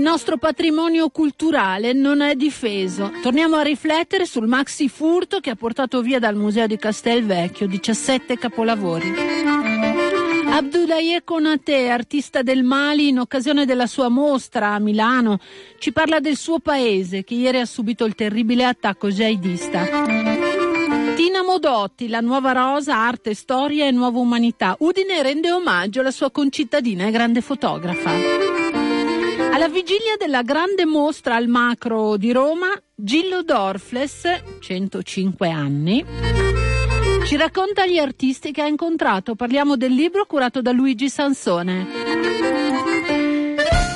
Il nostro patrimonio culturale non è difeso. Torniamo a riflettere sul maxi furto che ha portato via dal Museo di Castelvecchio 17 capolavori. Abdoulaye Konate, artista del Mali, in occasione della sua mostra a Milano, ci parla del suo paese che ieri ha subito il terribile attacco jihadista. Tina Modotti, la nuova rosa, arte, storia e nuova umanità. Udine rende omaggio alla sua concittadina e grande fotografa. Alla vigilia della grande mostra al macro di Roma, Gillo Dorfles, 105 anni, ci racconta gli artisti che ha incontrato. Parliamo del libro curato da Luigi Sansone.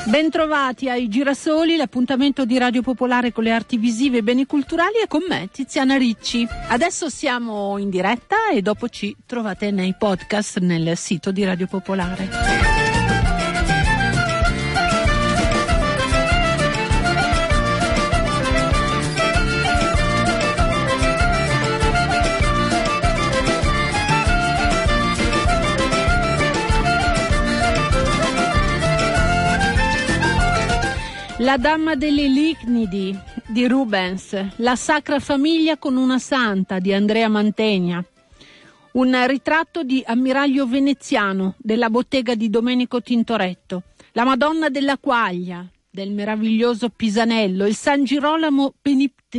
Bentrovati ai Girasoli, l'appuntamento di Radio Popolare con le arti visive e beni culturali e con me Tiziana Ricci. Adesso siamo in diretta e dopo ci trovate nei podcast nel sito di Radio Popolare. La Dama delle Lignidi di Rubens, La Sacra Famiglia con una Santa di Andrea Mantegna, un ritratto di ammiraglio veneziano della bottega di Domenico Tintoretto, La Madonna della Quaglia del meraviglioso Pisanello, il San Girolamo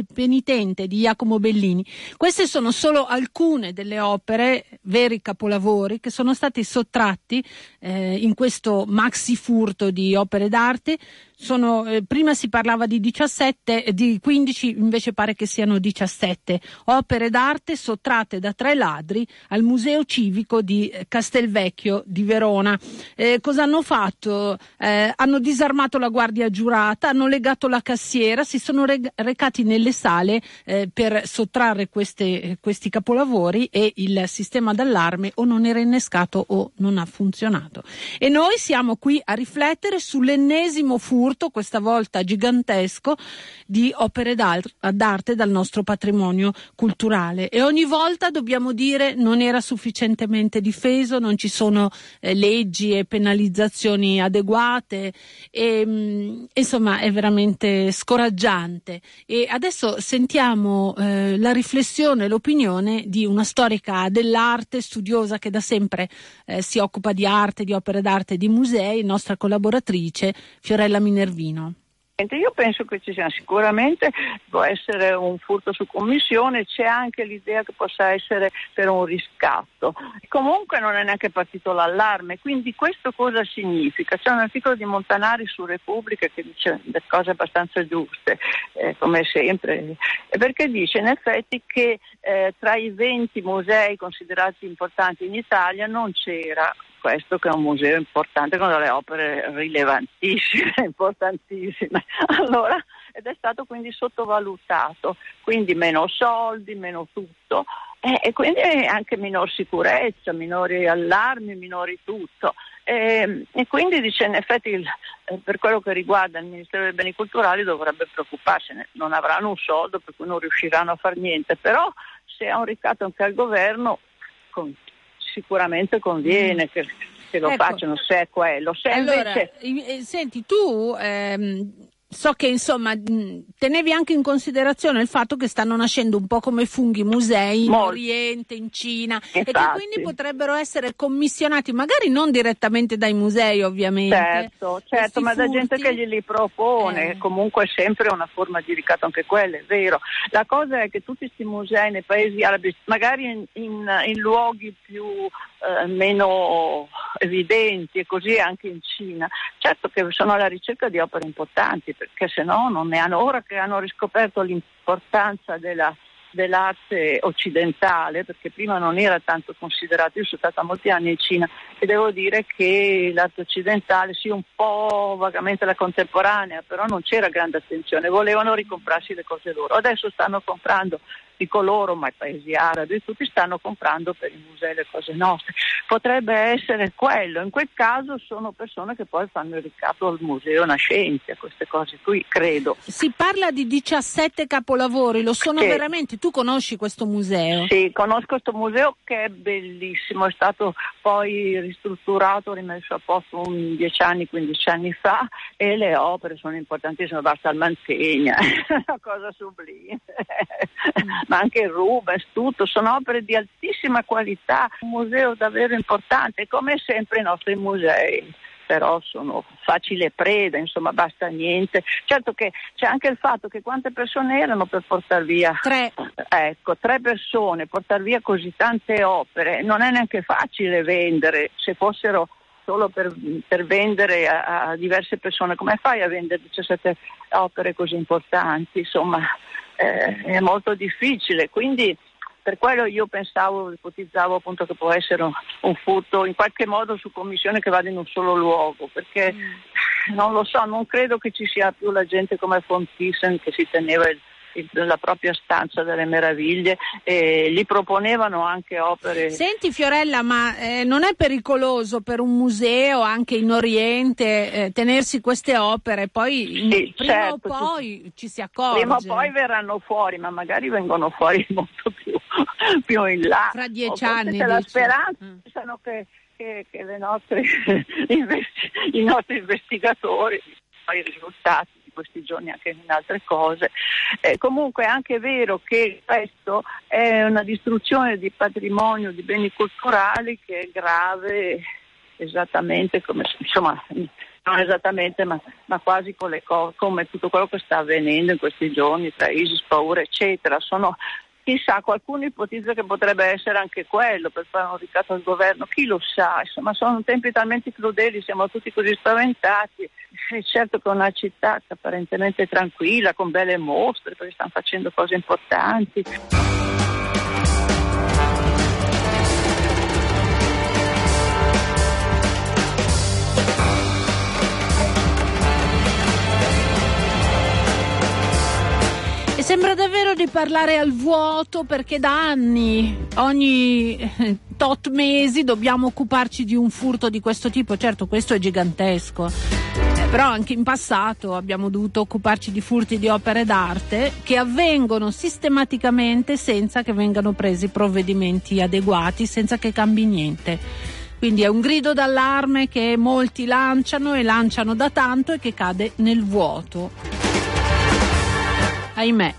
penitente di Jacomo Bellini. Queste sono solo alcune delle opere, veri capolavori, che sono stati sottratti eh, in questo maxi furto di opere d'arte sono, eh, prima si parlava di 17, di 15, invece pare che siano 17 opere d'arte sottratte da tre ladri al Museo Civico di eh, Castelvecchio di Verona. Eh, cosa hanno fatto? Eh, hanno disarmato la guardia giurata, hanno legato la cassiera, si sono re- recati nelle sale eh, per sottrarre queste, questi capolavori e il sistema d'allarme o non era innescato o non ha funzionato. E noi siamo qui a riflettere sull'ennesimo furto furto, questa volta gigantesco, di opere d'arte dal nostro patrimonio culturale. E ogni volta dobbiamo dire non era sufficientemente difeso, non ci sono eh, leggi e penalizzazioni adeguate, e, mh, mm, insomma è veramente scoraggiante. E adesso sentiamo eh, la riflessione, l'opinione di una storica dell'arte, studiosa che da sempre eh, si occupa di arte, di opere d'arte, di musei, nostra collaboratrice Fiorella. Minervino. Io penso che ci sia sicuramente, può essere un furto su commissione, c'è anche l'idea che possa essere per un riscatto. Comunque non è neanche partito l'allarme, quindi questo cosa significa? C'è un articolo di Montanari su Repubblica che dice delle cose abbastanza giuste, eh, come sempre, perché dice in effetti che eh, tra i 20 musei considerati importanti in Italia non c'era questo che è un museo importante con delle opere rilevantissime, importantissime. Allora, ed è stato quindi sottovalutato, quindi meno soldi, meno tutto eh, e quindi anche minor sicurezza, minori allarmi, minori tutto. E, e quindi dice in effetti il, eh, per quello che riguarda il Ministero dei Beni Culturali dovrebbe preoccuparsene, non avranno un soldo per cui non riusciranno a fare niente, però se ha un ricatto anche al governo con, sicuramente conviene mm. che, che, lo ecco. facciano se è quello. Se allora, invece... Eh, senti, tu ehm, so che insomma tenevi anche in considerazione il fatto che stanno nascendo un po' come funghi musei in Oriente, in Cina Infatti. e che quindi potrebbero essere commissionati magari non direttamente dai musei ovviamente. Certo, certo ma furti. da gente che glieli propone, eh. comunque è sempre una forma di ricatto anche quella, è vero. La cosa è che tutti questi musei nei paesi arabi, magari in, in, in luoghi più eh, meno evidenti e così anche in Cina, certo che sono alla ricerca di opere importanti perché se no non ne hanno, ora che hanno riscoperto l'importanza della, dell'arte occidentale, perché prima non era tanto considerato, io sono stata molti anni in Cina e devo dire che l'arte occidentale, sì un po' vagamente la contemporanea, però non c'era grande attenzione, volevano ricomprarsi le cose loro. Adesso stanno comprando dico loro, ma i paesi arabi, tutti stanno comprando per i musei le cose nostre. Potrebbe essere quello, in quel caso sono persone che poi fanno il ricatto al museo Nascentia, queste cose qui, credo. Si parla di 17 capolavori, lo sono che... veramente? Tu conosci questo museo? Sì, conosco questo museo che è bellissimo, è stato poi ristrutturato, rimesso a posto un 10 anni, 15 anni fa e le opere sono importantissime, basta il Mantegna, una cosa sublime, mm. ma anche Rubens, tutto, sono opere di altissima qualità, un museo davvero importante, come sempre i nostri musei però sono facile preda, insomma basta niente. Certo che c'è anche il fatto che quante persone erano per portare via? Tre. Ecco, tre persone, portare via così tante opere, non è neanche facile vendere, se fossero solo per, per vendere a, a, diverse persone, come fai a vendere 17 opere così importanti? Insomma, eh, è molto difficile, quindi per quello io pensavo, ipotizzavo appunto che può essere un, un, furto in qualche modo su commissione che vada in un solo luogo, perché mm. non lo so, non credo che ci sia più la gente come von Thyssen che si teneva il la propria stanza delle meraviglie e gli proponevano anche opere. Senti Fiorella, ma eh, non è pericoloso per un museo anche in Oriente eh, tenersi queste opere? Poi sì, prima certo, o poi ci, ci si accorge. Prima o poi verranno fuori, ma magari vengono fuori molto più, più in là. Fra dieci anni. C'è la speranza mm. che, che, che nostre, i nostri investigatori, i risultati questi giorni anche in altre cose. Eh, comunque è anche vero che questo è una distruzione di patrimonio, di beni culturali che è grave esattamente come, insomma, non esattamente, ma, ma quasi co- come tutto quello che sta avvenendo in questi giorni tra ISIS, paura, eccetera. Sono Chissà, qualcuno ipotizza che potrebbe essere anche quello per fare un ricatto al governo, chi lo sa, insomma sono tempi talmente crudeli, siamo tutti così spaventati. È certo che una città apparentemente tranquilla, con belle mostre, perché stanno facendo cose importanti. Sembra davvero di parlare al vuoto perché da anni, ogni eh, tot mesi, dobbiamo occuparci di un furto di questo tipo. Certo, questo è gigantesco. Eh, però anche in passato abbiamo dovuto occuparci di furti di opere d'arte che avvengono sistematicamente senza che vengano presi provvedimenti adeguati, senza che cambi niente. Quindi è un grido d'allarme che molti lanciano e lanciano da tanto e che cade nel vuoto ahimè.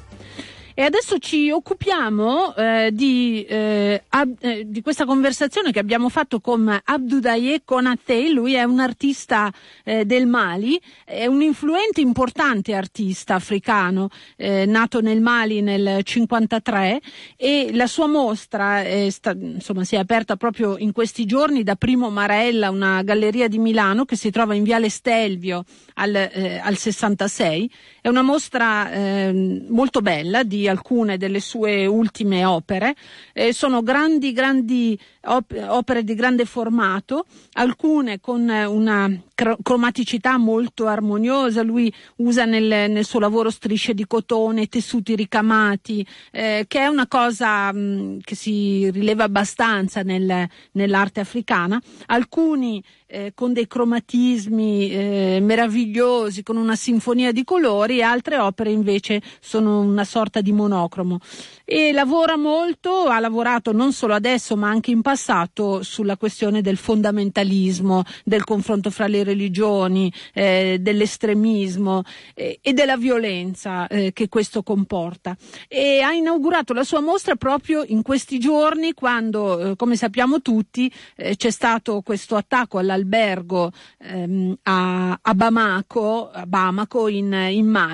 E adesso ci occupiamo eh, di, eh, ab, eh, di, questa conversazione che abbiamo fatto con Abdudaye Konatey, lui è un artista eh, del Mali, è un influente, importante artista africano, eh, nato nel Mali nel 1953 e la sua mostra sta, insomma, si è aperta proprio in questi giorni da Primo Marella, una galleria di Milano che si trova in Viale Stelvio al, eh, al 66. È una mostra ehm, molto bella di alcune delle sue ultime opere. Eh, sono grandi, grandi op- opere di grande formato, alcune con una cr- cromaticità molto armoniosa. Lui usa nel, nel, suo lavoro strisce di cotone, tessuti ricamati, eh, che è una cosa mh, che si rileva abbastanza nel, nell'arte africana. Alcuni eh, con dei cromatismi eh, meravigliosi, con una sinfonia di colori, e altre opere invece sono una sorta di monocromo. E lavora molto, ha lavorato non solo adesso ma anche in passato sulla questione del fondamentalismo, del confronto fra le religioni, eh, dell'estremismo eh, e della violenza eh, che questo comporta. E ha inaugurato la sua mostra proprio in questi giorni quando, eh, come sappiamo tutti, eh, c'è stato questo attacco alla all'albergo ehm, a, a, Bamako, a Bamako in, in Mali.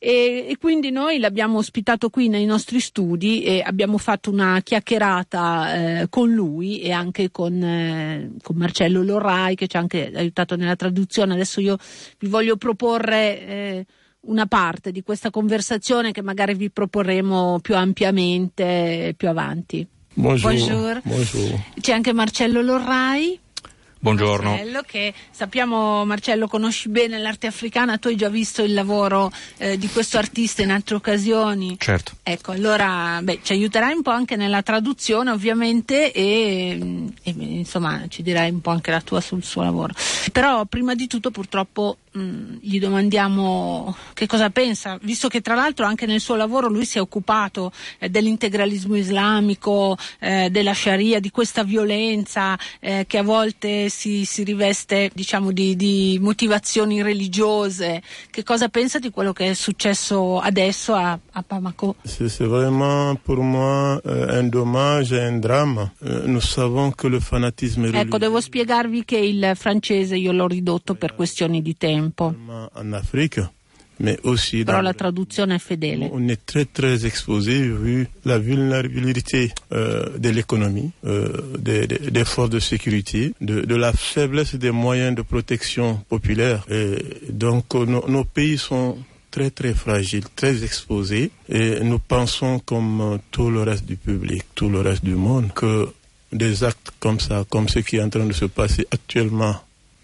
E, e, quindi noi l'abbiamo ospitato qui nei nostri studi e abbiamo fatto una chiacchierata eh, con lui e anche con, eh, con, Marcello Lorrai che ci ha anche aiutato nella traduzione. Adesso io vi voglio proporre eh, una parte di questa conversazione che magari vi proporremo più ampiamente più avanti. Bonjour. C'è anche Marcello Lorrai. Buongiorno. Marcello, che sappiamo, Marcello, conosci bene l'arte africana, tu hai già visto il lavoro eh, di questo artista in altre occasioni. Certo. Ecco, allora beh, ci aiuterai un po' anche nella traduzione, ovviamente, e, e, insomma ci dirai un po' anche la tua sul suo lavoro. Però prima di tutto, purtroppo, mh, mm, gli domandiamo che cosa pensa, visto che tra l'altro anche nel suo lavoro lui si è occupato eh, dell'integralismo islamico, eh, della Sharia, di questa violenza eh, che a volte si, si riveste diciamo, di, di, motivazioni religiose. Che cosa pensa di quello che è successo adesso a, a Bamako? C'est vraiment pour moi euh, un dommage et un drame. Euh, nous savons que le fanatisme religieux... Ecco, devo spiegarvi che il francese io l'ho ridotto per questioni di tempo. Aussi Però la traduzione è fedele. On est très très exposé vu la vulnérabilité euh, de l'économie, euh, des, des, des, forces de sécurité, de, de, la faiblesse des moyens de protection populaire. Et donc nos pays sont très très fragiles, très exposés et nous pensons comme tout le reste du public, tout le reste du monde que des actes comme ça, comme ce qui est en train de se passer actuellement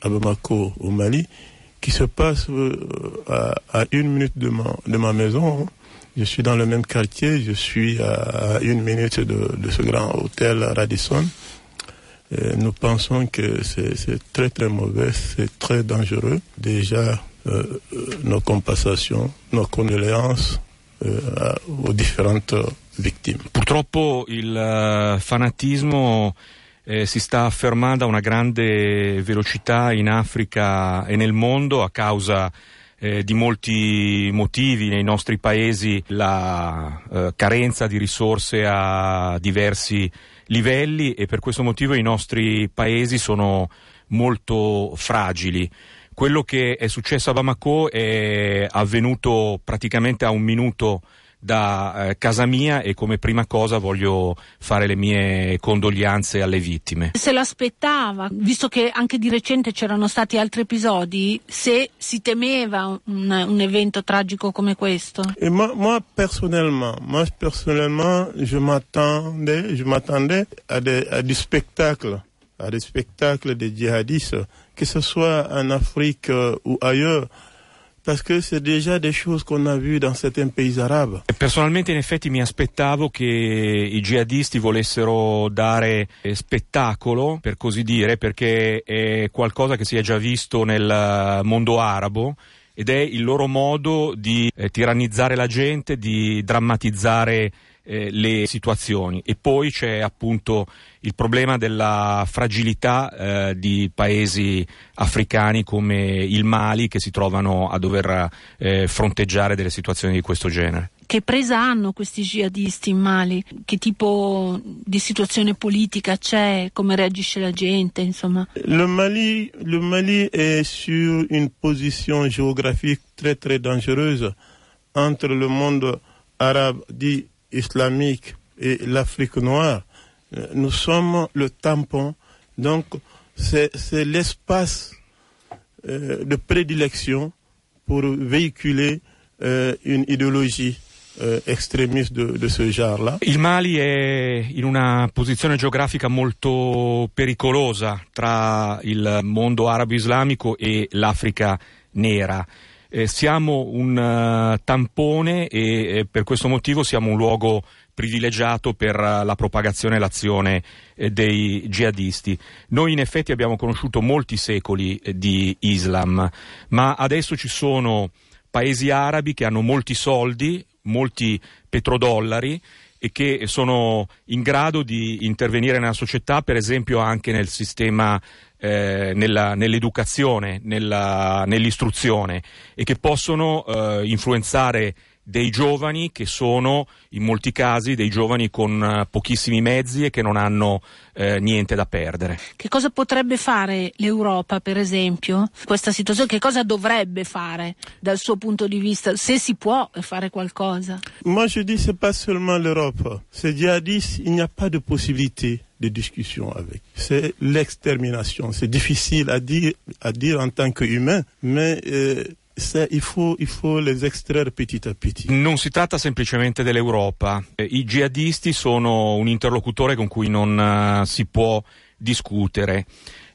à Bamako au Mali, qui se passe euh, à, une minute de ma, maison. Je suis dans le même quartier, je suis à, une minute de, ce grand hôtel Radisson. Et nous pensons que c'est très très mauvais, c'est très dangereux. Déjà, euh, nos compensations, nos condoléances euh, aux différentes vittime. Purtroppo il fanatismo eh, si sta affermando a una grande velocità in Africa e nel mondo a causa eh, di molti motivi nei nostri paesi, la eh, carenza di risorse a diversi livelli e per questo motivo i nostri paesi sono molto fragili. Quello che è successo a Bamako è avvenuto praticamente a un minuto da eh, casa mia e come prima cosa voglio fare le mie condoglianze alle vittime. Se l'aspettava, visto che anche di recente c'erano stati altri episodi, se si temeva un, un evento tragico come questo? Et moi, moi personnellement, moi personnellement, je m'attendais, je m'attendais à des, à des spectacles, à des spectacles des djihadistes, que ce soit en Afrique euh, ou ailleurs. Parce que c'est déjà des choses qu'on a vues dans certains pays arabes. Personalmente in effetti mi aspettavo che i jihadisti volessero dare spettacolo, per così dire, perché è qualcosa che si è già visto nel mondo arabo ed è il loro modo di eh, tirannizzare la gente, di drammatizzare eh, le situazioni e poi c'è appunto il problema della fragilità eh, di paesi africani come il Mali che si trovano a dover eh, fronteggiare delle situazioni di questo genere. Che presa hanno questi jihadisti in Mali? Che tipo di situazione politica c'è? Come reagisce la gente? Insomma? Le Mali, le Mali est sur une position géographique très très dangereuse entre le monde arabe dit islamique et l'Afrique noire, euh, nous sommes le tampon. Donc, c'est l'espace euh, de prédilection pour véhiculer euh, une idéologie eh, estremiste de, ce genre-là. Il Mali è in una posizione geografica molto pericolosa tra il mondo arabo-islamico e l'Africa nera eh, siamo un uh, tampone e eh, per questo motivo siamo un luogo privilegiato per uh, la propagazione e l'azione eh, dei jihadisti. Noi in effetti abbiamo conosciuto molti secoli eh, di Islam, ma adesso ci sono paesi arabi che hanno molti soldi, molti petrodollari e che sono in grado di intervenire nella società, per esempio anche nel sistema eh, nella, nell'educazione, nella, nell'istruzione e che possono eh, influenzare dei giovani che sono in molti casi dei giovani con uh, pochissimi mezzi e che non hanno eh, niente da perdere. Che cosa potrebbe fare l'Europa, per esempio, questa situazione? Che cosa dovrebbe fare dal suo punto di vista, se si può fare qualcosa? Moi je dis c'est pas seulement l'Europe, c'est djihadistes, il n'y a pas de possibilité de discussion avec. C'est l'extermination. C'est difficile à dire, à dire en tant qu'humain, mais euh, il faut, il faut les extraire petit à petit. Non si tratta semplicemente dell'Europa. Eh, I jihadisti sono un interlocutore con cui non uh, si può discutere.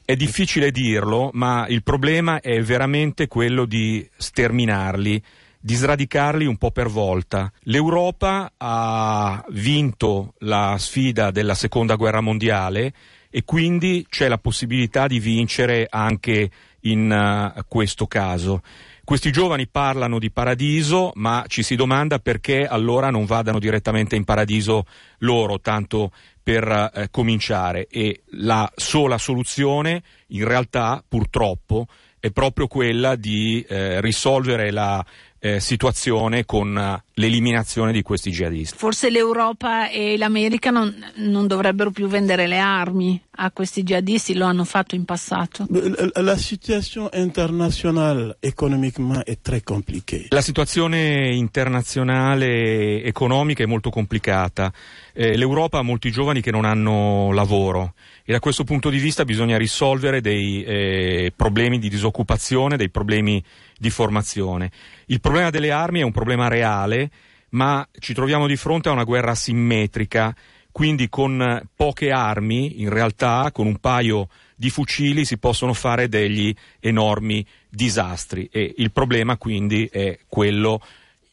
È difficile dirlo, ma il problema è veramente quello di sterminarli, di sradicarli un po' per volta. L'Europa ha vinto la sfida della seconda guerra mondiale e quindi c'è la possibilità di vincere anche in uh, questo caso. Questi giovani parlano di paradiso, ma ci si domanda perché allora non vadano direttamente in paradiso loro, tanto per eh, cominciare. E la sola soluzione, in realtà, purtroppo, è proprio quella di eh, risolvere la eh, situazione con uh, l'eliminazione di questi jihadisti. Forse l'Europa e l'America non, non, dovrebbero più vendere le armi a questi jihadisti, lo hanno fatto in passato. La, la situazione internazionale economicamente è très compliquée. La situazione internazionale economica è molto complicata. Eh, L'Europa ha molti giovani che non hanno lavoro e da questo punto di vista bisogna risolvere dei eh, problemi di disoccupazione, dei problemi di formazione. Il problema delle armi è un problema reale, ma ci troviamo di fronte a una guerra simmetrica, quindi con poche armi, in realtà con un paio di fucili si possono fare degli enormi disastri e il problema quindi è quello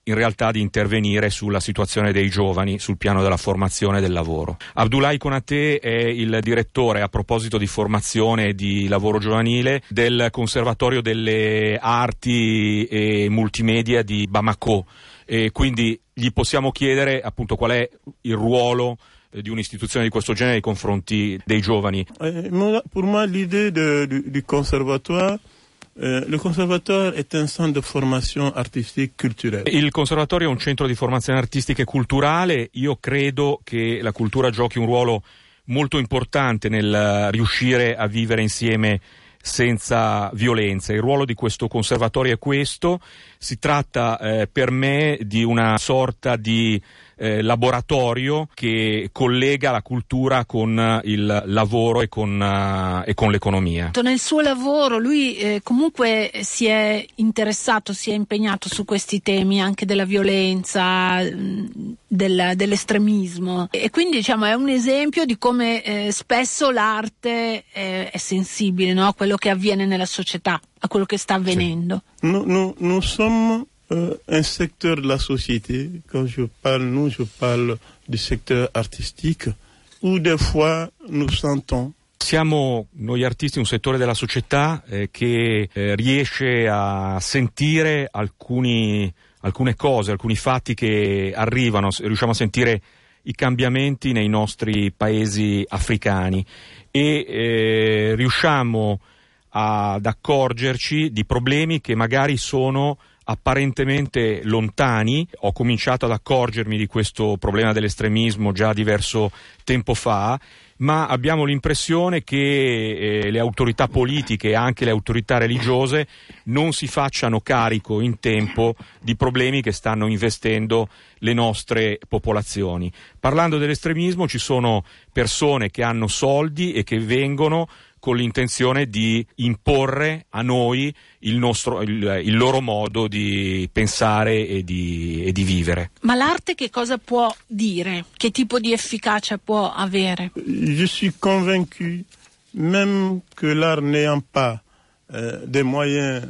in realtà di intervenire sulla situazione dei giovani sul piano della formazione e del lavoro. Abdoulaye Konate è il direttore a proposito di formazione e di lavoro giovanile del Conservatorio delle Arti e Multimedia di Bamako e quindi gli possiamo chiedere appunto qual è il ruolo eh, di un'istituzione di questo genere nei confronti dei giovani. Per me l'idea del conservatoire eh, il conservatorio è un centro di formazione artistica e culturale. Il conservatorio è un centro di formazione artistica e culturale. Io credo che la cultura giochi un ruolo molto importante nel riuscire a vivere insieme senza violenza. Il ruolo di questo conservatorio è questo. Si tratta eh, per me di una sorta di eh, laboratorio che collega la cultura con il lavoro e con, uh, e con l'economia. Nel suo lavoro lui eh, comunque si è interessato, si è impegnato su questi temi anche della violenza, del, dell'estremismo e quindi diciamo è un esempio di come eh, spesso l'arte è, è sensibile no? a quello che avviene nella società, a quello che sta avvenendo. Sì. Nous, nous, nous sommes euh, un secteur de la société, quand je parle nous, je parle du secteur artistique, où des fois nous sentons siamo noi artisti un settore della società eh, che eh, riesce a sentire alcuni, alcune cose, alcuni fatti che arrivano, riusciamo a sentire i cambiamenti nei nostri paesi africani. E eh, riusciamo ad accorgerci di problemi che magari sono apparentemente lontani. Ho cominciato ad accorgermi di questo problema dell'estremismo già diverso tempo fa, ma abbiamo l'impressione che eh, le autorità politiche e anche le autorità religiose non si facciano carico in tempo di problemi che stanno investendo le nostre popolazioni. Parlando dell'estremismo ci sono persone che hanno soldi e che vengono con l'intenzione di imporre a noi il, nostro, il, il loro modo di pensare e di, e di, vivere. Ma l'arte che cosa può dire? Che tipo di efficacia può avere? Je suis convaincu, même que l'art n'ayant pas euh, des moyens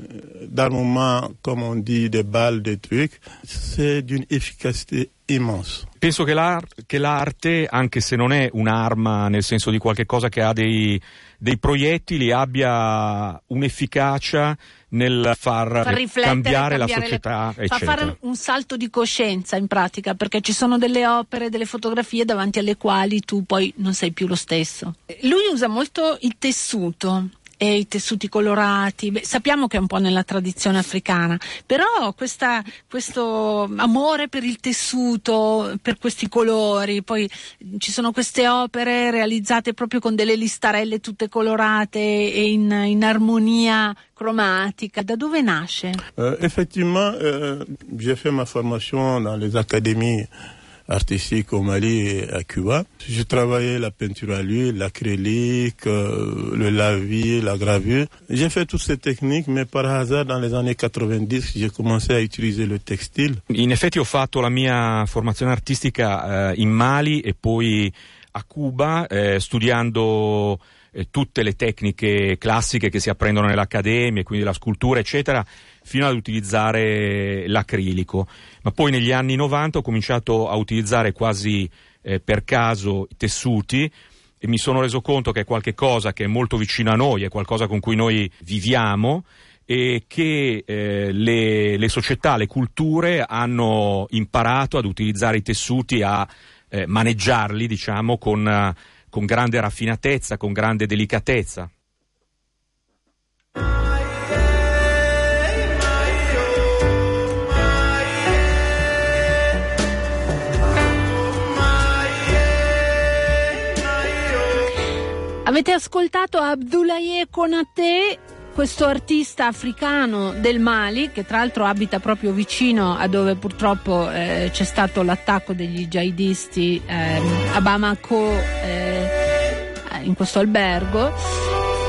d'armement, comme on dit, des balles, des trucs, c'est d'une efficacité immense. Penso che, l'ar- che, l'arte, anche se non è un'arma nel senso di qualche cosa che ha dei, dei proiettili, abbia un'efficacia nel far, far cambiare, cambiare, la società. Le... Fa fare un salto di coscienza in pratica, perché ci sono delle opere, delle fotografie davanti alle quali tu poi non sei più lo stesso. Lui usa molto il tessuto e i tessuti colorati. Beh, sappiamo che è un po' nella tradizione africana, però questa, questo amore per il tessuto, per questi colori, poi ci sono queste opere realizzate proprio con delle listarelle tutte colorate e in, in armonia cromatica. Da dove nasce? Uh, effectivement, uh, j'ai fait ma formation dans les académies artistique au Mali et à Cuba. Je travaillais la peinture à l'huile, l'acrylique, euh, le lavis, la gravure. J'ai fait toutes ces techniques, mais par hasard, dans les années 90, j'ai commencé à utiliser le textile. In effetti ho fatto la mia formazione artistica eh, in Mali e poi a Cuba, eh, studiando eh, tutte le tecniche classiche che si apprendono nell'accademia, quindi la scultura, eccetera, fino ad utilizzare l'acrilico. Ma poi negli anni 90 ho cominciato a utilizzare quasi eh, per caso i tessuti e mi sono reso conto che è qualcosa che è molto vicino a noi, è qualcosa con cui noi viviamo e che eh, le, le, società, le culture hanno imparato ad utilizzare i tessuti, a eh, maneggiarli, diciamo, con, con grande raffinatezza, con grande delicatezza. Avete ascoltato Abdoulaye Konate, questo artista africano del Mali, che tra l'altro abita proprio vicino a dove purtroppo eh, c'è stato l'attacco degli jihadisti eh, a Bamako, eh, in questo albergo.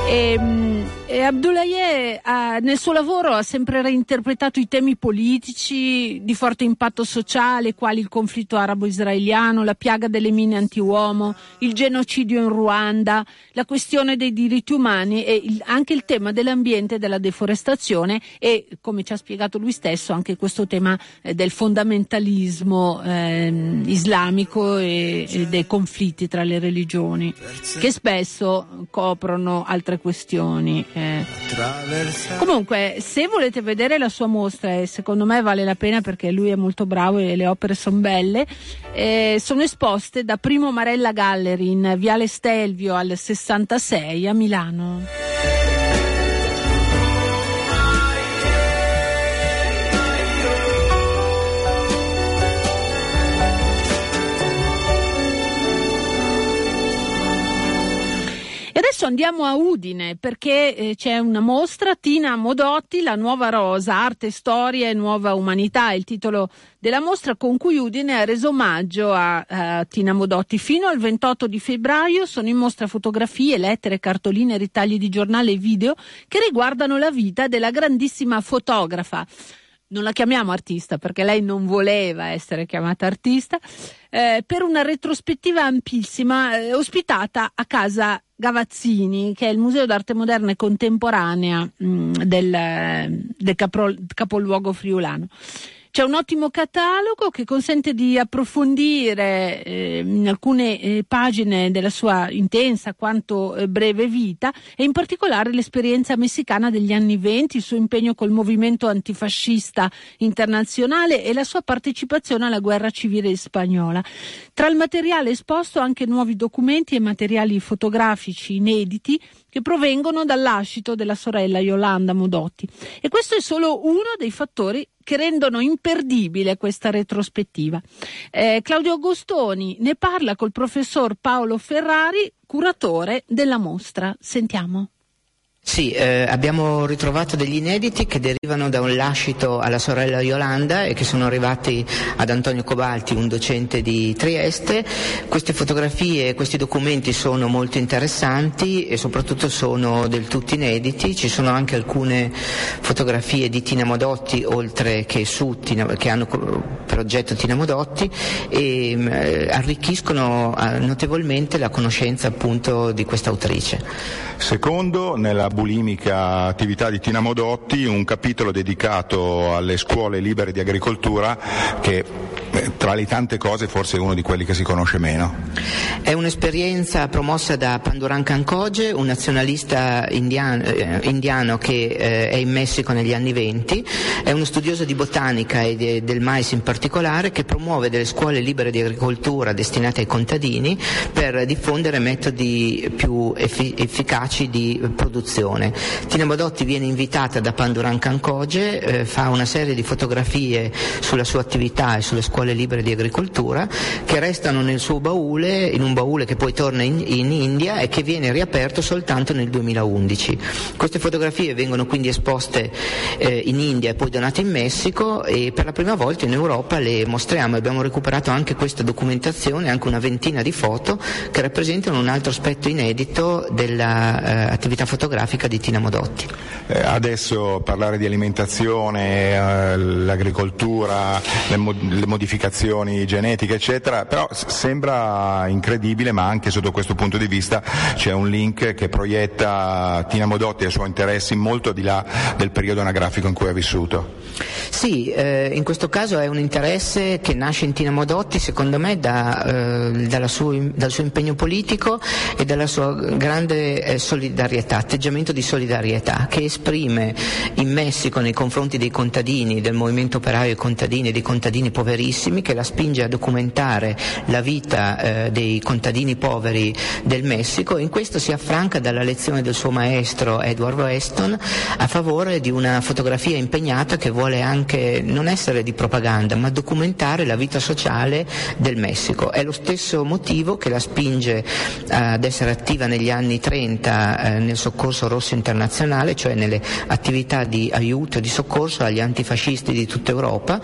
E, ehm, e Abdoulaye ha, nel suo lavoro ha sempre reinterpretato i temi politici di forte impatto sociale, quali il conflitto arabo-israeliano, la piaga delle mine anti-uomo, il genocidio in Ruanda, la questione dei diritti umani e il, anche il tema dell'ambiente e della deforestazione e, come ci ha spiegato lui stesso, anche questo tema eh, del fondamentalismo eh, islamico e, e dei conflitti tra le religioni, che spesso coprono altre questioni. Eh. Comunque, se volete vedere la sua mostra, e secondo me vale la pena perché lui è molto bravo e le opere sono belle, eh, sono esposte da Primo Marella Gallery in Viale Stelvio al 66 a Milano. Adesso andiamo a Udine perché eh, c'è una mostra, Tina Modotti, la nuova rosa, arte, storia e nuova umanità, il titolo della mostra con cui Udine ha reso omaggio a, a Tina Modotti. Fino al 28 di febbraio sono in mostra fotografie, lettere, cartoline, ritagli di giornale e video che riguardano la vita della grandissima fotografa non la chiamiamo artista perché lei non voleva essere chiamata artista, eh, per una retrospettiva ampissima eh, ospitata a casa Gavazzini, che è il Museo d'arte moderna e contemporanea mh, mm, del, del capoluogo friulano. C'è un ottimo catalogo che consente di approfondire eh, in alcune eh, pagine della sua intensa quanto eh, breve vita e in particolare l'esperienza messicana degli anni venti, il suo impegno col movimento antifascista internazionale e la sua partecipazione alla guerra civile spagnola. Tra il materiale esposto anche nuovi documenti e materiali fotografici inediti che provengono dall'ascito della sorella Yolanda Modotti. E questo è solo uno dei fattori che rendono imperdibile questa retrospettiva. Eh, Claudio Agostoni ne parla col professor Paolo Ferrari, curatore della mostra. Sentiamo. Sì, eh, abbiamo ritrovato degli inediti che derivano da un lascito alla sorella Yolanda e che sono arrivati ad Antonio Cobalti, un docente di Trieste. Queste fotografie e questi documenti sono molto interessanti e soprattutto sono del tutto inediti. Ci sono anche alcune fotografie di Tina Modotti, oltre che su Tina, che hanno per oggetto Tina Modotti e eh, arricchiscono eh, notevolmente la conoscenza appunto di questa autrice. Secondo, nella bulimica attività di Tina Modotti, un capitolo dedicato alle scuole libere di agricoltura che tra le tante cose forse uno di quelli che si conosce meno. È un'esperienza promossa da Panduran Kankoje, un nazionalista indiano, eh, indiano che eh, è in Messico negli anni venti, è uno studioso di botanica e de, del mais in particolare che promuove delle scuole libere di agricoltura destinate ai contadini per diffondere metodi più effi- efficaci di produzione. Tina Bodotti viene invitata da Panduran Kankoje, eh, fa una serie di fotografie sulla sua attività e sulle scuole libere di agricoltura che restano nel suo baule, in un baule che poi torna in, in India e che viene riaperto soltanto nel 2011. Queste fotografie vengono quindi esposte eh, in India e poi donate in Messico e per la prima volta in Europa le mostriamo. Abbiamo recuperato anche questa documentazione, anche una ventina di foto che rappresentano un altro aspetto inedito della eh, fotografica di Tina Modotti. Eh, adesso parlare di alimentazione, eh, l'agricoltura, le, mo- le, modificazioni modificazioni genetiche eccetera, però sembra incredibile ma anche sotto questo punto di vista c'è un link che proietta Tina Modotti e i suoi interessi molto di là del periodo anagrafico in cui ha vissuto. Sì, eh, in questo caso è un interesse che nasce in Tina Modotti secondo me da, eh, suo, dal suo impegno politico e dalla sua grande eh, solidarietà, atteggiamento di solidarietà che esprime in Messico nei confronti dei contadini, del movimento operaio e contadini dei contadini poverissimi che la spinge a documentare la vita eh, dei contadini poveri del Messico e in questo si affranca dalla lezione del suo maestro Edward Weston a favore di una fotografia impegnata che vuole anche non essere di propaganda ma documentare la vita sociale del Messico. È lo stesso motivo che la spinge ad essere attiva negli anni 30 eh, nel soccorso rosso internazionale, cioè nelle attività di aiuto e di soccorso agli antifascisti di tutta Europa.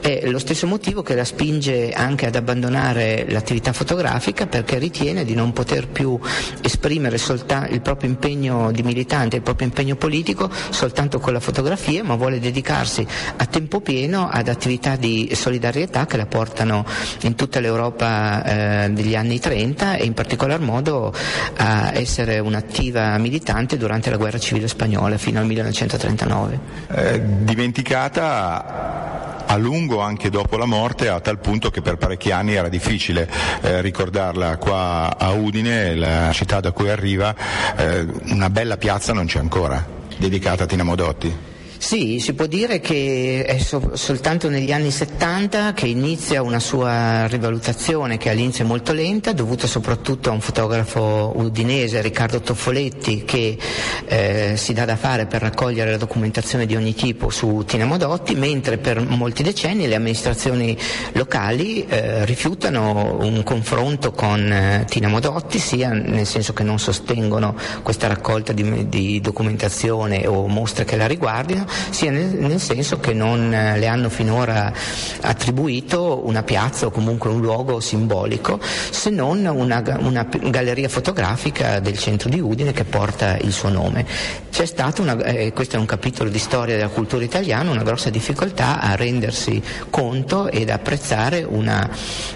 È lo stesso motivo che la spinge anche ad abbandonare l'attività fotografica perché ritiene di non poter più esprimere solta- il proprio impegno di militante, il proprio impegno politico soltanto con la fotografia, ma vuole dedicarsi a tempo pieno ad attività di solidarietà che la portano in tutta l'Europa eh, degli anni 30 e in particolar modo a essere un'attiva militante durante la guerra civile spagnola fino al 1939. Eh, dimenticata a lungo anche dopo la morte, a tal punto che per parecchi anni era difficile eh, ricordarla qua a Udine, la città da cui arriva, eh, una bella piazza non c'è ancora, dedicata a Tina Modotti. Sì, si può dire che è so- soltanto negli anni 70 che inizia una sua rivalutazione che all'inizio è molto lenta, dovuta soprattutto a un fotografo udinese, Riccardo Toffoletti, che eh, si dà da fare per raccogliere la documentazione di ogni tipo su Tina Modotti, mentre per molti decenni le amministrazioni locali eh, rifiutano un confronto con eh, Tina Modotti, sia nel senso che non sostengono questa raccolta di, di documentazione o mostre che la riguardino, sia nel, nel senso che non eh, le hanno finora attribuito una piazza o comunque un luogo simbolico, se non una, una galleria fotografica del centro di Udine che porta il suo nome. C'è stata, una, eh, questo è un capitolo di storia della cultura italiana, una grossa difficoltà a rendersi conto ed apprezzare una,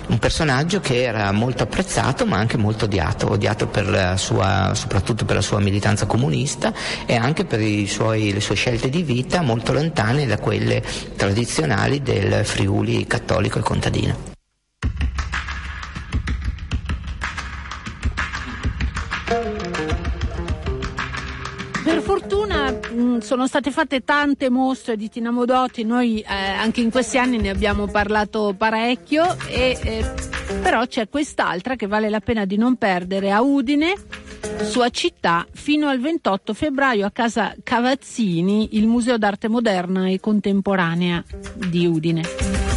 un personaggio che era molto apprezzato ma anche molto odiato, odiato per sua, soprattutto per la sua militanza comunista e anche per suoi, le sue scelte di vita vita molto lontane da quelle tradizionali del Friuli cattolico e contadino. Per fortuna mh, sono state fatte tante mostre di Tina Modotti, noi eh, anche in questi anni ne abbiamo parlato parecchio, e, eh, però c'è quest'altra che vale la pena di non perdere a Udine sua città fino al 28 febbraio a casa Cavazzini, il Museo d'arte moderna e contemporanea di Udine.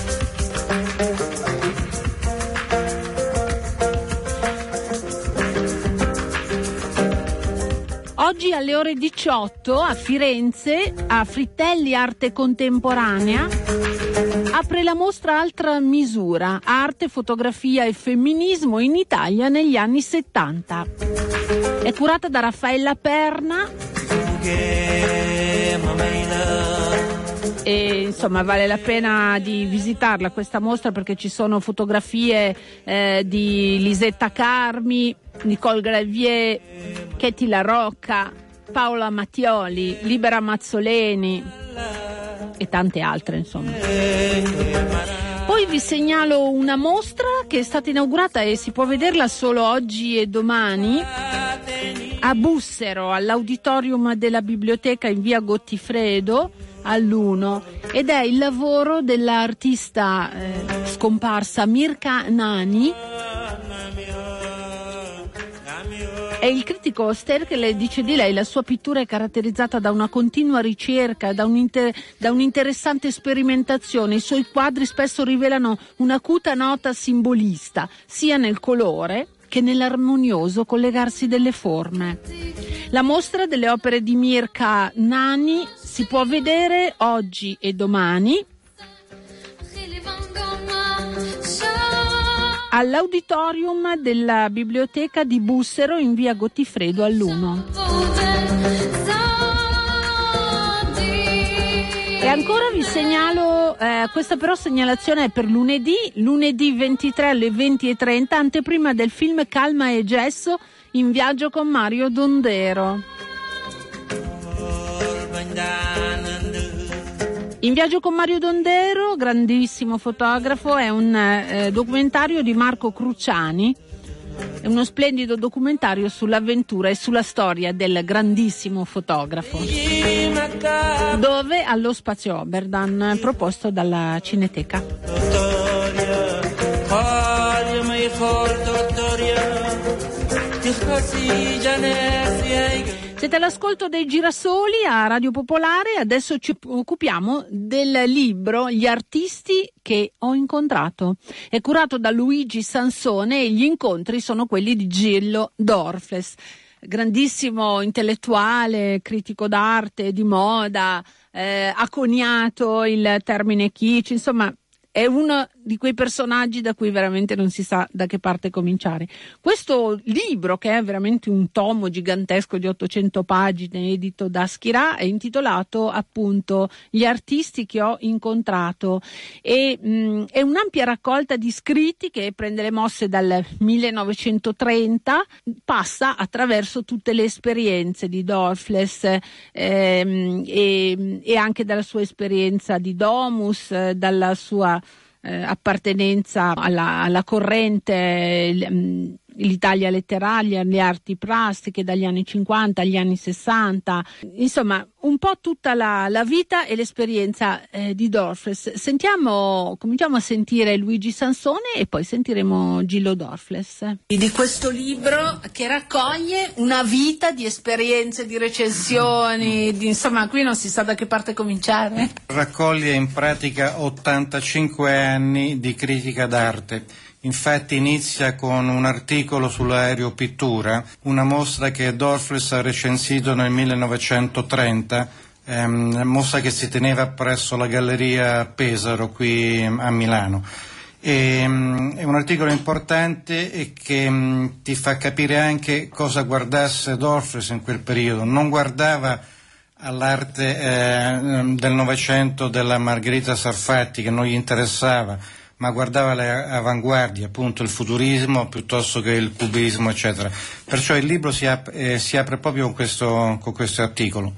Oggi alle ore 18 a Firenze, a Frittelli Arte Contemporanea, apre la mostra Altra misura, arte, fotografia e femminismo in Italia negli anni 70. È curata da Raffaella Perna. E insomma vale la pena di visitarla questa mostra perché ci sono fotografie eh, di Lisetta Carmi, Nicole Gravier, Chetti La Rocca, Paola Mattioli, Libera Mazzoleni e tante altre insomma. Poi vi segnalo una mostra che è stata inaugurata e si può vederla solo oggi e domani a Bussero, all'auditorium della biblioteca in via Gottifredo all'1 ed è il lavoro dell'artista eh, scomparsa Mirka Nani E il critico Sterkel dice di lei la sua pittura è caratterizzata da una continua ricerca, da, un inter- da un'interessante sperimentazione. I suoi quadri spesso rivelano un'acuta nota simbolista, sia nel colore che nell'armonioso collegarsi delle forme. La mostra delle opere di Mirka Nani si può vedere oggi e domani all'auditorium della biblioteca di Bussero in via Gottifredo all'1. Ancora vi segnalo, eh, questa però segnalazione è per lunedì, lunedì 23 alle 20.30, anteprima del film Calma e Gesso in viaggio con Mario Dondero. In viaggio con Mario Dondero, grandissimo fotografo, è un eh, documentario di Marco Cruciani è uno splendido documentario sull'avventura e sulla storia del grandissimo fotografo. Dove allo spazio Oberdan, proposto dalla Cineteca. Siete all'ascolto dei girasoli a Radio Popolare, adesso ci occupiamo del libro Gli artisti che ho incontrato. È curato da Luigi Sansone e gli incontri sono quelli di Gillo Dorfles, grandissimo intellettuale, critico d'arte, di moda, eh, ha coniato il termine kitsch, insomma è uno di quei personaggi da cui veramente non si sa da che parte cominciare. Questo libro, che è veramente un tomo gigantesco di 800 pagine, edito da Schirà, è intitolato appunto Gli artisti che ho incontrato e mh, è un'ampia raccolta di scritti che prende le mosse dal 1930, passa attraverso tutte le esperienze di Dorfles ehm, e, e anche dalla sua esperienza di Domus, dalla sua eh, appartenenza alla, alla corrente mh, l'Italia letteraria, le arti plastiche dagli anni 50 agli anni 60, insomma un po' tutta la, la vita e l'esperienza eh, di Dorfles. Sentiamo, cominciamo a sentire Luigi Sansone e poi sentiremo Gillo Dorfles. Di questo libro che raccoglie una vita di esperienze, di recensioni, di, insomma qui non si sa da che parte cominciare. Raccoglie in pratica 85 anni di critica d'arte Infatti inizia con un articolo sull'aeropittura, una mostra che Dorfles ha recensito nel 1930, ehm, mostra che si teneva presso la Galleria Pesaro qui a Milano. E, um, è un articolo importante e che um, ti fa capire anche cosa guardasse Dorfles in quel periodo. Non guardava all'arte eh, del Novecento della Margherita Sarfatti che non gli interessava, ma guardava le avanguardie, appunto il futurismo piuttosto che il cubismo, eccetera. Perciò il libro si, ap- eh, si apre proprio con questo, con questo, articolo.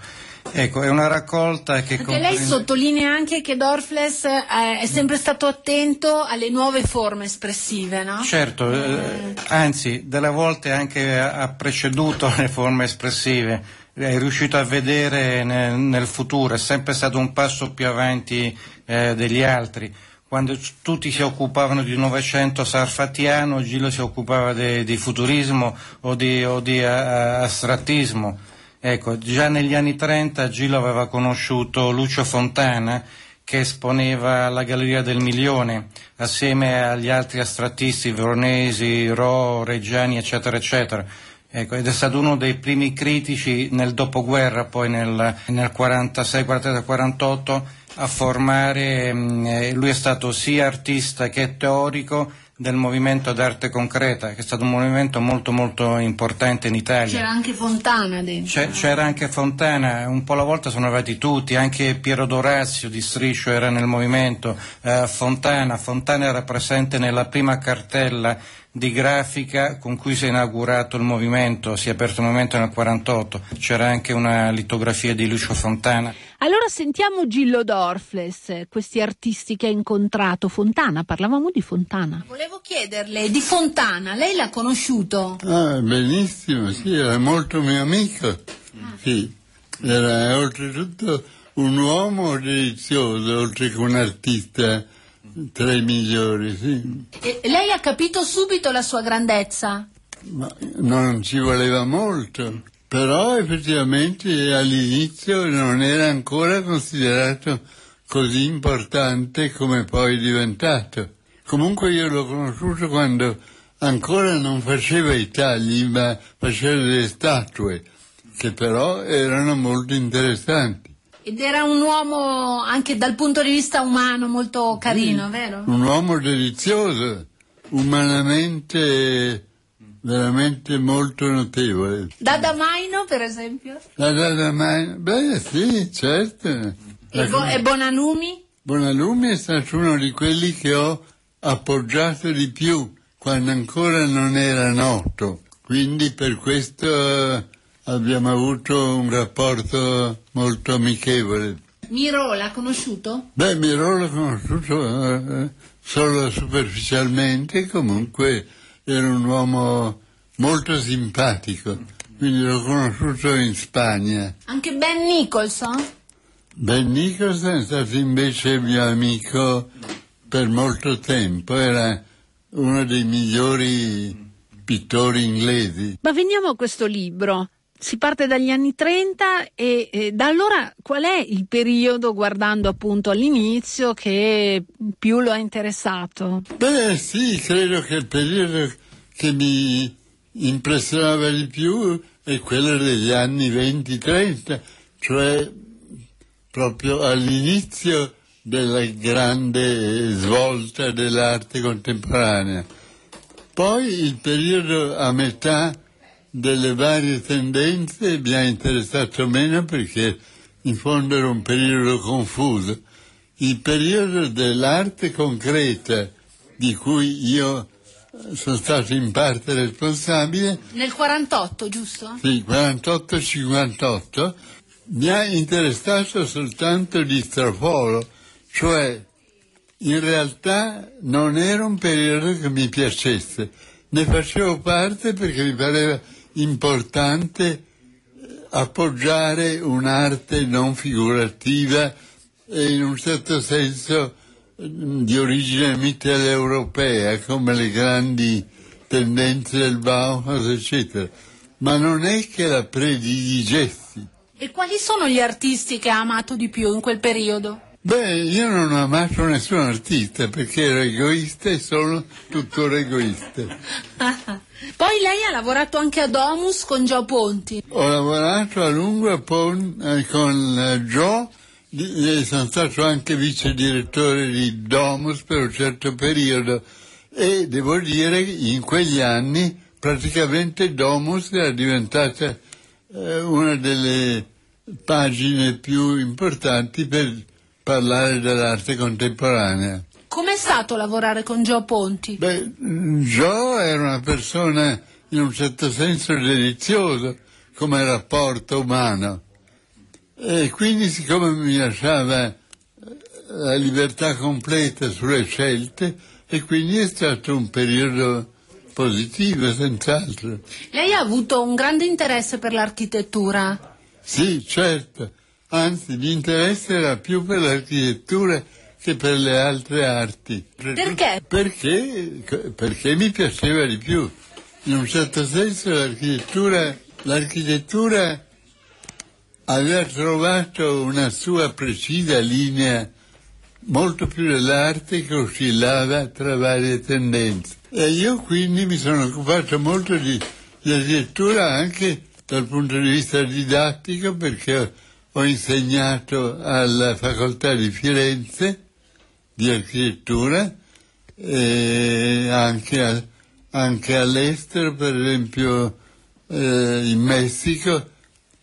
Ecco, è una raccolta che... Perché comprende... lei sottolinea anche che Dorfles eh, è sempre stato attento alle nuove forme espressive, no? Certo, eh, anzi, delle volte anche ha preceduto le forme espressive, è riuscito a vedere nel, nel futuro, è sempre stato un passo più avanti eh, degli altri quando tutti si occupavano di Novecento sarfatiano, Gillo si occupava di futurismo o di, o di a, astrattismo. Ecco, già negli anni 30 Gillo aveva conosciuto Lucio Fontana che esponeva alla Galleria del Milione assieme agli altri astrattisti veronesi, Ro, Reggiani, eccetera, eccetera. Ecco, ed è stato uno dei primi critici nel dopoguerra, poi nel, nel 46, 47, 48 a formare, mm, lui è stato sia artista che teorico del movimento d'arte concreta, che è stato un movimento molto molto importante in Italia. C'era anche Fontana dentro. c'era anche Fontana, un po' alla volta sono arrivati tutti, anche Piero Dorazio di Striscio era nel movimento, eh, Fontana, Fontana era presente nella prima cartella di grafica con cui si è inaugurato il movimento, si è aperto il movimento nel 48, c'era anche una litografia di Lucio Fontana. Allora sentiamo Gillo Dorfles, questi artisti che ha incontrato. Fontana, parlavamo di Fontana. Volevo chiederle di Fontana, lei l'ha conosciuto? Ah, benissimo, sì, era molto mio amico. Ah. Sì, era oltretutto un uomo delizioso, oltre che un artista tra i migliori, sì. E lei ha capito subito la sua grandezza? Ma non ci voleva molto, però effettivamente all'inizio non era ancora considerato così importante come poi è diventato. Comunque io l'ho conosciuto quando ancora non faceva i tagli, ma faceva delle statue, che però erano molto interessanti. Ed era un uomo anche dal punto di vista umano molto carino, sì, vero? Un uomo delizioso, umanamente veramente molto notevole. Da Damaino, per esempio? Da Damaino, beh sì, certo. E, Bo- e Bonalumi? Bonalumi è stato uno di quelli che ho appoggiato di più quando ancora non era noto. Quindi per questo abbiamo avuto un rapporto molto amichevole. Miro l'ha conosciuto? Beh, Miro l'ho conosciuto eh, solo superficialmente, comunque era un uomo molto simpatico, quindi l'ho conosciuto in Spagna. Anche Ben Nicholson? Ben Nicholson è stato invece mio amico per molto tempo, era uno dei migliori pittori inglesi. Ma veniamo a questo libro. Si parte dagli anni 30 e, e, da allora qual è il periodo, guardando appunto all'inizio, che più lo ha interessato? Beh sì, credo che il periodo che mi impressionava di più è quello degli anni 20-30, cioè proprio all'inizio della grande svolta dell'arte contemporanea. Poi il periodo a metà delle varie tendenze mi ha interessato meno perché in fondo era un periodo confuso. Il periodo dell'arte concreta di cui io sono stato in parte responsabile. Nel 48, giusto? Sì, 48-58. Mi ha interessato soltanto di Strafolo, cioè in realtà non era un periodo che mi piacesse, ne facevo parte perché mi pareva importante eh, appoggiare un'arte non figurativa e in un certo senso mm, di origine mitteleuropea, come le grandi tendenze del Bauhaus, eccetera. Ma non è che la prediligessi. E quali sono gli artisti che ha amato di più in quel periodo? Beh, io non ho amato nessun artista perché ero egoista e sono tuttora egoista. Poi lei ha lavorato anche a Domus con Gio Ponti. Ho lavorato a lungo a Pon, eh, con eh, Gio, di, sono stato anche vice direttore di Domus per un certo periodo e devo dire che in quegli anni praticamente Domus era diventata eh, una delle pagine più importanti per parlare dell'arte contemporanea. Com'è stato lavorare con Gio Ponti? Beh, Gio era una persona in un certo senso deliziosa come rapporto umano e quindi siccome mi lasciava eh, la libertà completa sulle scelte e quindi è stato un periodo positivo senz'altro. Lei ha avuto un grande interesse per l'architettura? Sì, certo anzi l'interesse era più per l'architettura che per le altre arti. Perché? Perché, perché mi piaceva di più. In un certo senso l'architettura, l'architettura aveva trovato una sua precisa linea molto più dell'arte che oscillava tra varie tendenze. E io quindi mi sono occupato molto di, di architettura anche dal punto di vista didattico perché ho insegnato alla facoltà di Firenze di architettura e anche, a, anche all'estero, per esempio eh, in Messico,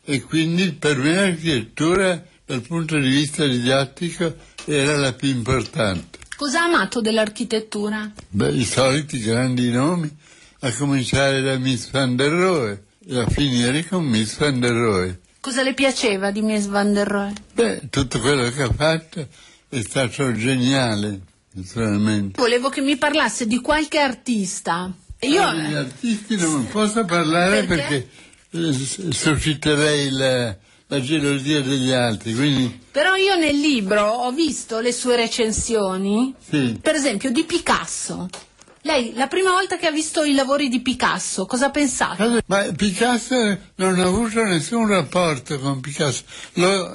e quindi per me l'architettura dal punto di vista didattico era la più importante. Cosa ha amato dell'architettura? Beh, i soliti grandi nomi, a cominciare da Miss van der Rohe e a finire con Miss van der Rohe. Cosa le piaceva di Miss Van der Rohe? Beh, tutto quello che ha fatto è stato geniale, naturalmente. Volevo che mi parlasse di qualche artista. Io... Ah, gli artisti non posso parlare perché, perché eh, susciterei la, la gelosia degli altri. Quindi... Però io nel libro ho visto le sue recensioni, sì. per esempio di Picasso. Lei, la prima volta che ha visto i lavori di Picasso, cosa ha pensato? Ma Picasso non ha avuto nessun rapporto con Picasso, l'ho,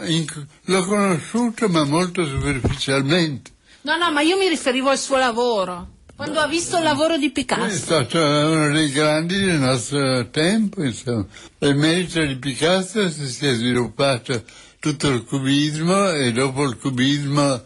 l'ho conosciuto ma molto superficialmente. No, no, ma io mi riferivo al suo lavoro. Quando ha visto il lavoro di Picasso. È stato uno dei grandi del nostro tempo, insomma. Il merito di Picasso si è sviluppato tutto il cubismo e dopo il cubismo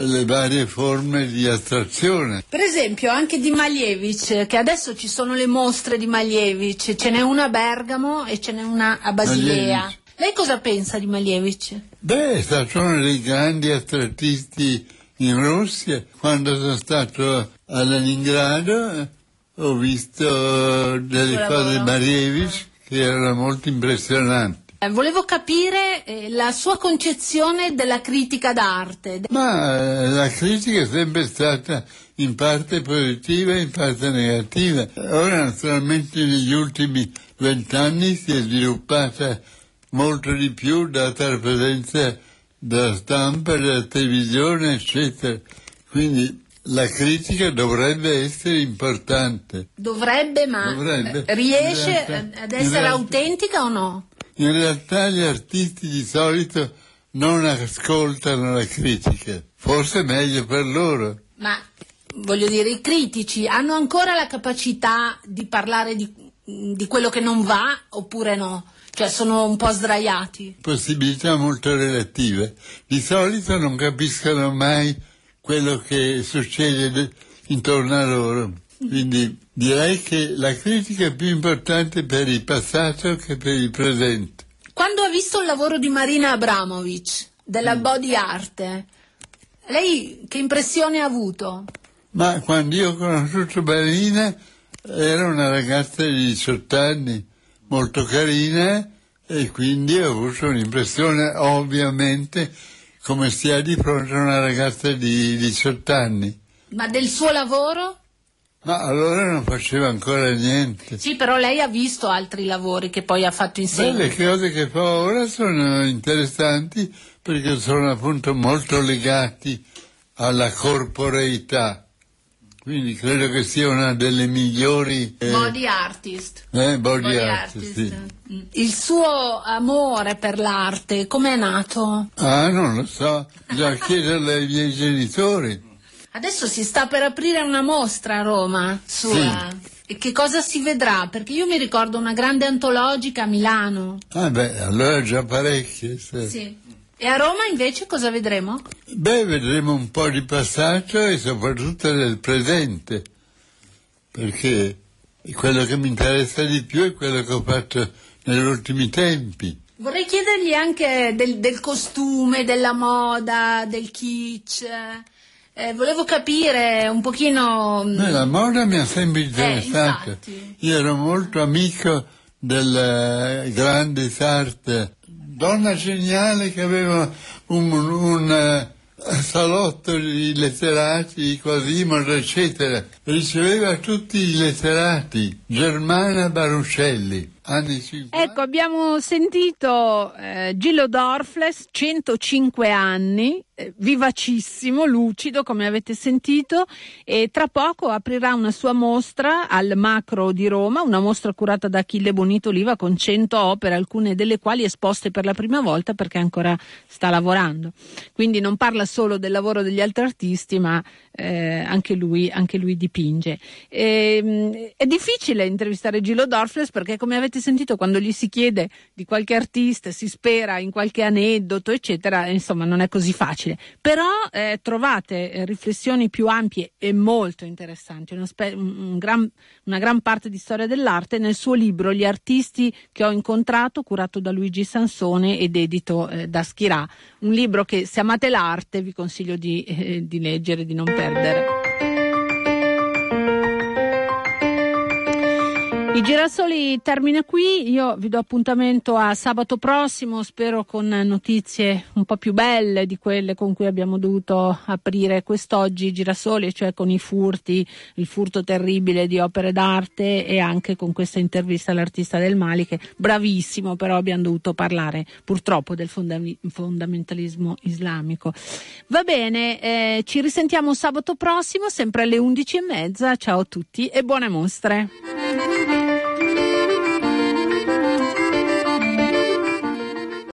le varie forme di attrazione. Per esempio anche di Malevich, che adesso ci sono le mostre di Malevich, ce n'è una a Bergamo e ce n'è una a Basilea. Lei cosa pensa di Malevich? Beh, è stato uno dei grandi attrattisti in Russia. Quando sono stato a Leningrado ho visto delle cose di Marievich che erano molto impressionanti. Eh, volevo capire eh, la sua concezione della critica d'arte. Ma eh, la critica è sempre stata in parte positiva e in parte negativa. Ora naturalmente negli ultimi vent'anni si è sviluppata molto di più data la presenza della stampa, della televisione, eccetera. Quindi la critica dovrebbe essere importante. Dovrebbe, ma Dovrebbe. riesce realtà- ad essere autentica o no? In realtà gli artisti di solito non ascoltano la critica, forse è meglio per loro. Ma voglio dire, i critici hanno ancora la capacità di parlare di, di quello che non va oppure no? Cioè sono un po' sdraiati. Possibilità molto relative. Di solito non capiscono mai quello che succede de- intorno a loro. Quindi direi che la critica è più importante per il passato che per il presente. Quando ha visto il lavoro di Marina Abramovic, della body art, lei che impressione ha avuto? Ma quando io ho conosciuto Marina era una ragazza di 18 anni, molto carina e quindi ho avuto un'impressione ovviamente come si ha di fronte a una ragazza di 18 anni. Ma del suo lavoro? Ma allora non faceva ancora niente. Sì, però lei ha visto altri lavori che poi ha fatto in Beh, le cose che fa ora sono interessanti perché sono appunto molto legati alla corporeità. Quindi credo che sia una delle migliori eh, Body artist. eh, body, Body art, artist. sì. Mm. Il suo amore per l'arte, com'è nato? Ah, non lo so, bisogna chiederle ai miei genitori. Adesso si sta per aprire una mostra a Roma sua. E che cosa si vedrà? Perché io mi ricordo una grande antologica a Milano. Ah beh, allora già parecchie. sì. Sì. E a Roma invece cosa vedremo? Beh, vedremo un po' di passato e soprattutto del presente, perché quello che mi interessa di più è quello che ho fatto negli ultimi tempi. Vorrei chiedergli anche del, del costume, della moda, del kitsch. Eh, volevo capire un pochino... mm, Beh, la moda mi ha sempre interessato. infatti. Io ero molto amico del eh, grande Sartre, donna geniale che aveva un, un, eh, salotto di letterati, Quasimodo, eccetera. Riceveva tutti i letterati, Germana Baruscelli, anni 50. Ecco, abbiamo sentito eh, Gillo Dorfles, 105 anni, eh, vivacissimo, lucido come avete sentito e tra poco aprirà una sua mostra al Macro di Roma, una mostra curata da Achille Bonito Oliva con 100 opere, alcune delle quali esposte per la prima volta perché ancora sta lavorando. Quindi non parla solo del lavoro degli altri artisti, ma eh, anche, lui, anche lui dipinge. E, è difficile intervistare Gillo Dorfles perché, come avete sentito, quando gli si chiede di qualche artista, si spera in qualche aneddoto, eccetera, insomma, non è così facile. Però eh, trovate eh, riflessioni più ampie e molto interessanti, uno spe- un gran- una gran parte di storia dell'arte nel suo libro Gli artisti che ho incontrato, curato da Luigi Sansone ed edito eh, da Schirà. Un libro che, se amate l'arte, vi consiglio di, eh, di leggere, di non perdere. Il Girasoli termina qui, io vi do appuntamento a sabato prossimo, spero con notizie un po' più belle di quelle con cui abbiamo dovuto aprire quest'oggi i Girasoli, cioè con i furti, il furto terribile di opere d'arte e anche con questa intervista all'artista del Mali che bravissimo, però abbiamo dovuto parlare purtroppo del fondavi- fondamentalismo islamico. Va bene, eh, ci risentiamo sabato prossimo, sempre alle 11 e mezza, ciao a tutti e buone mostre.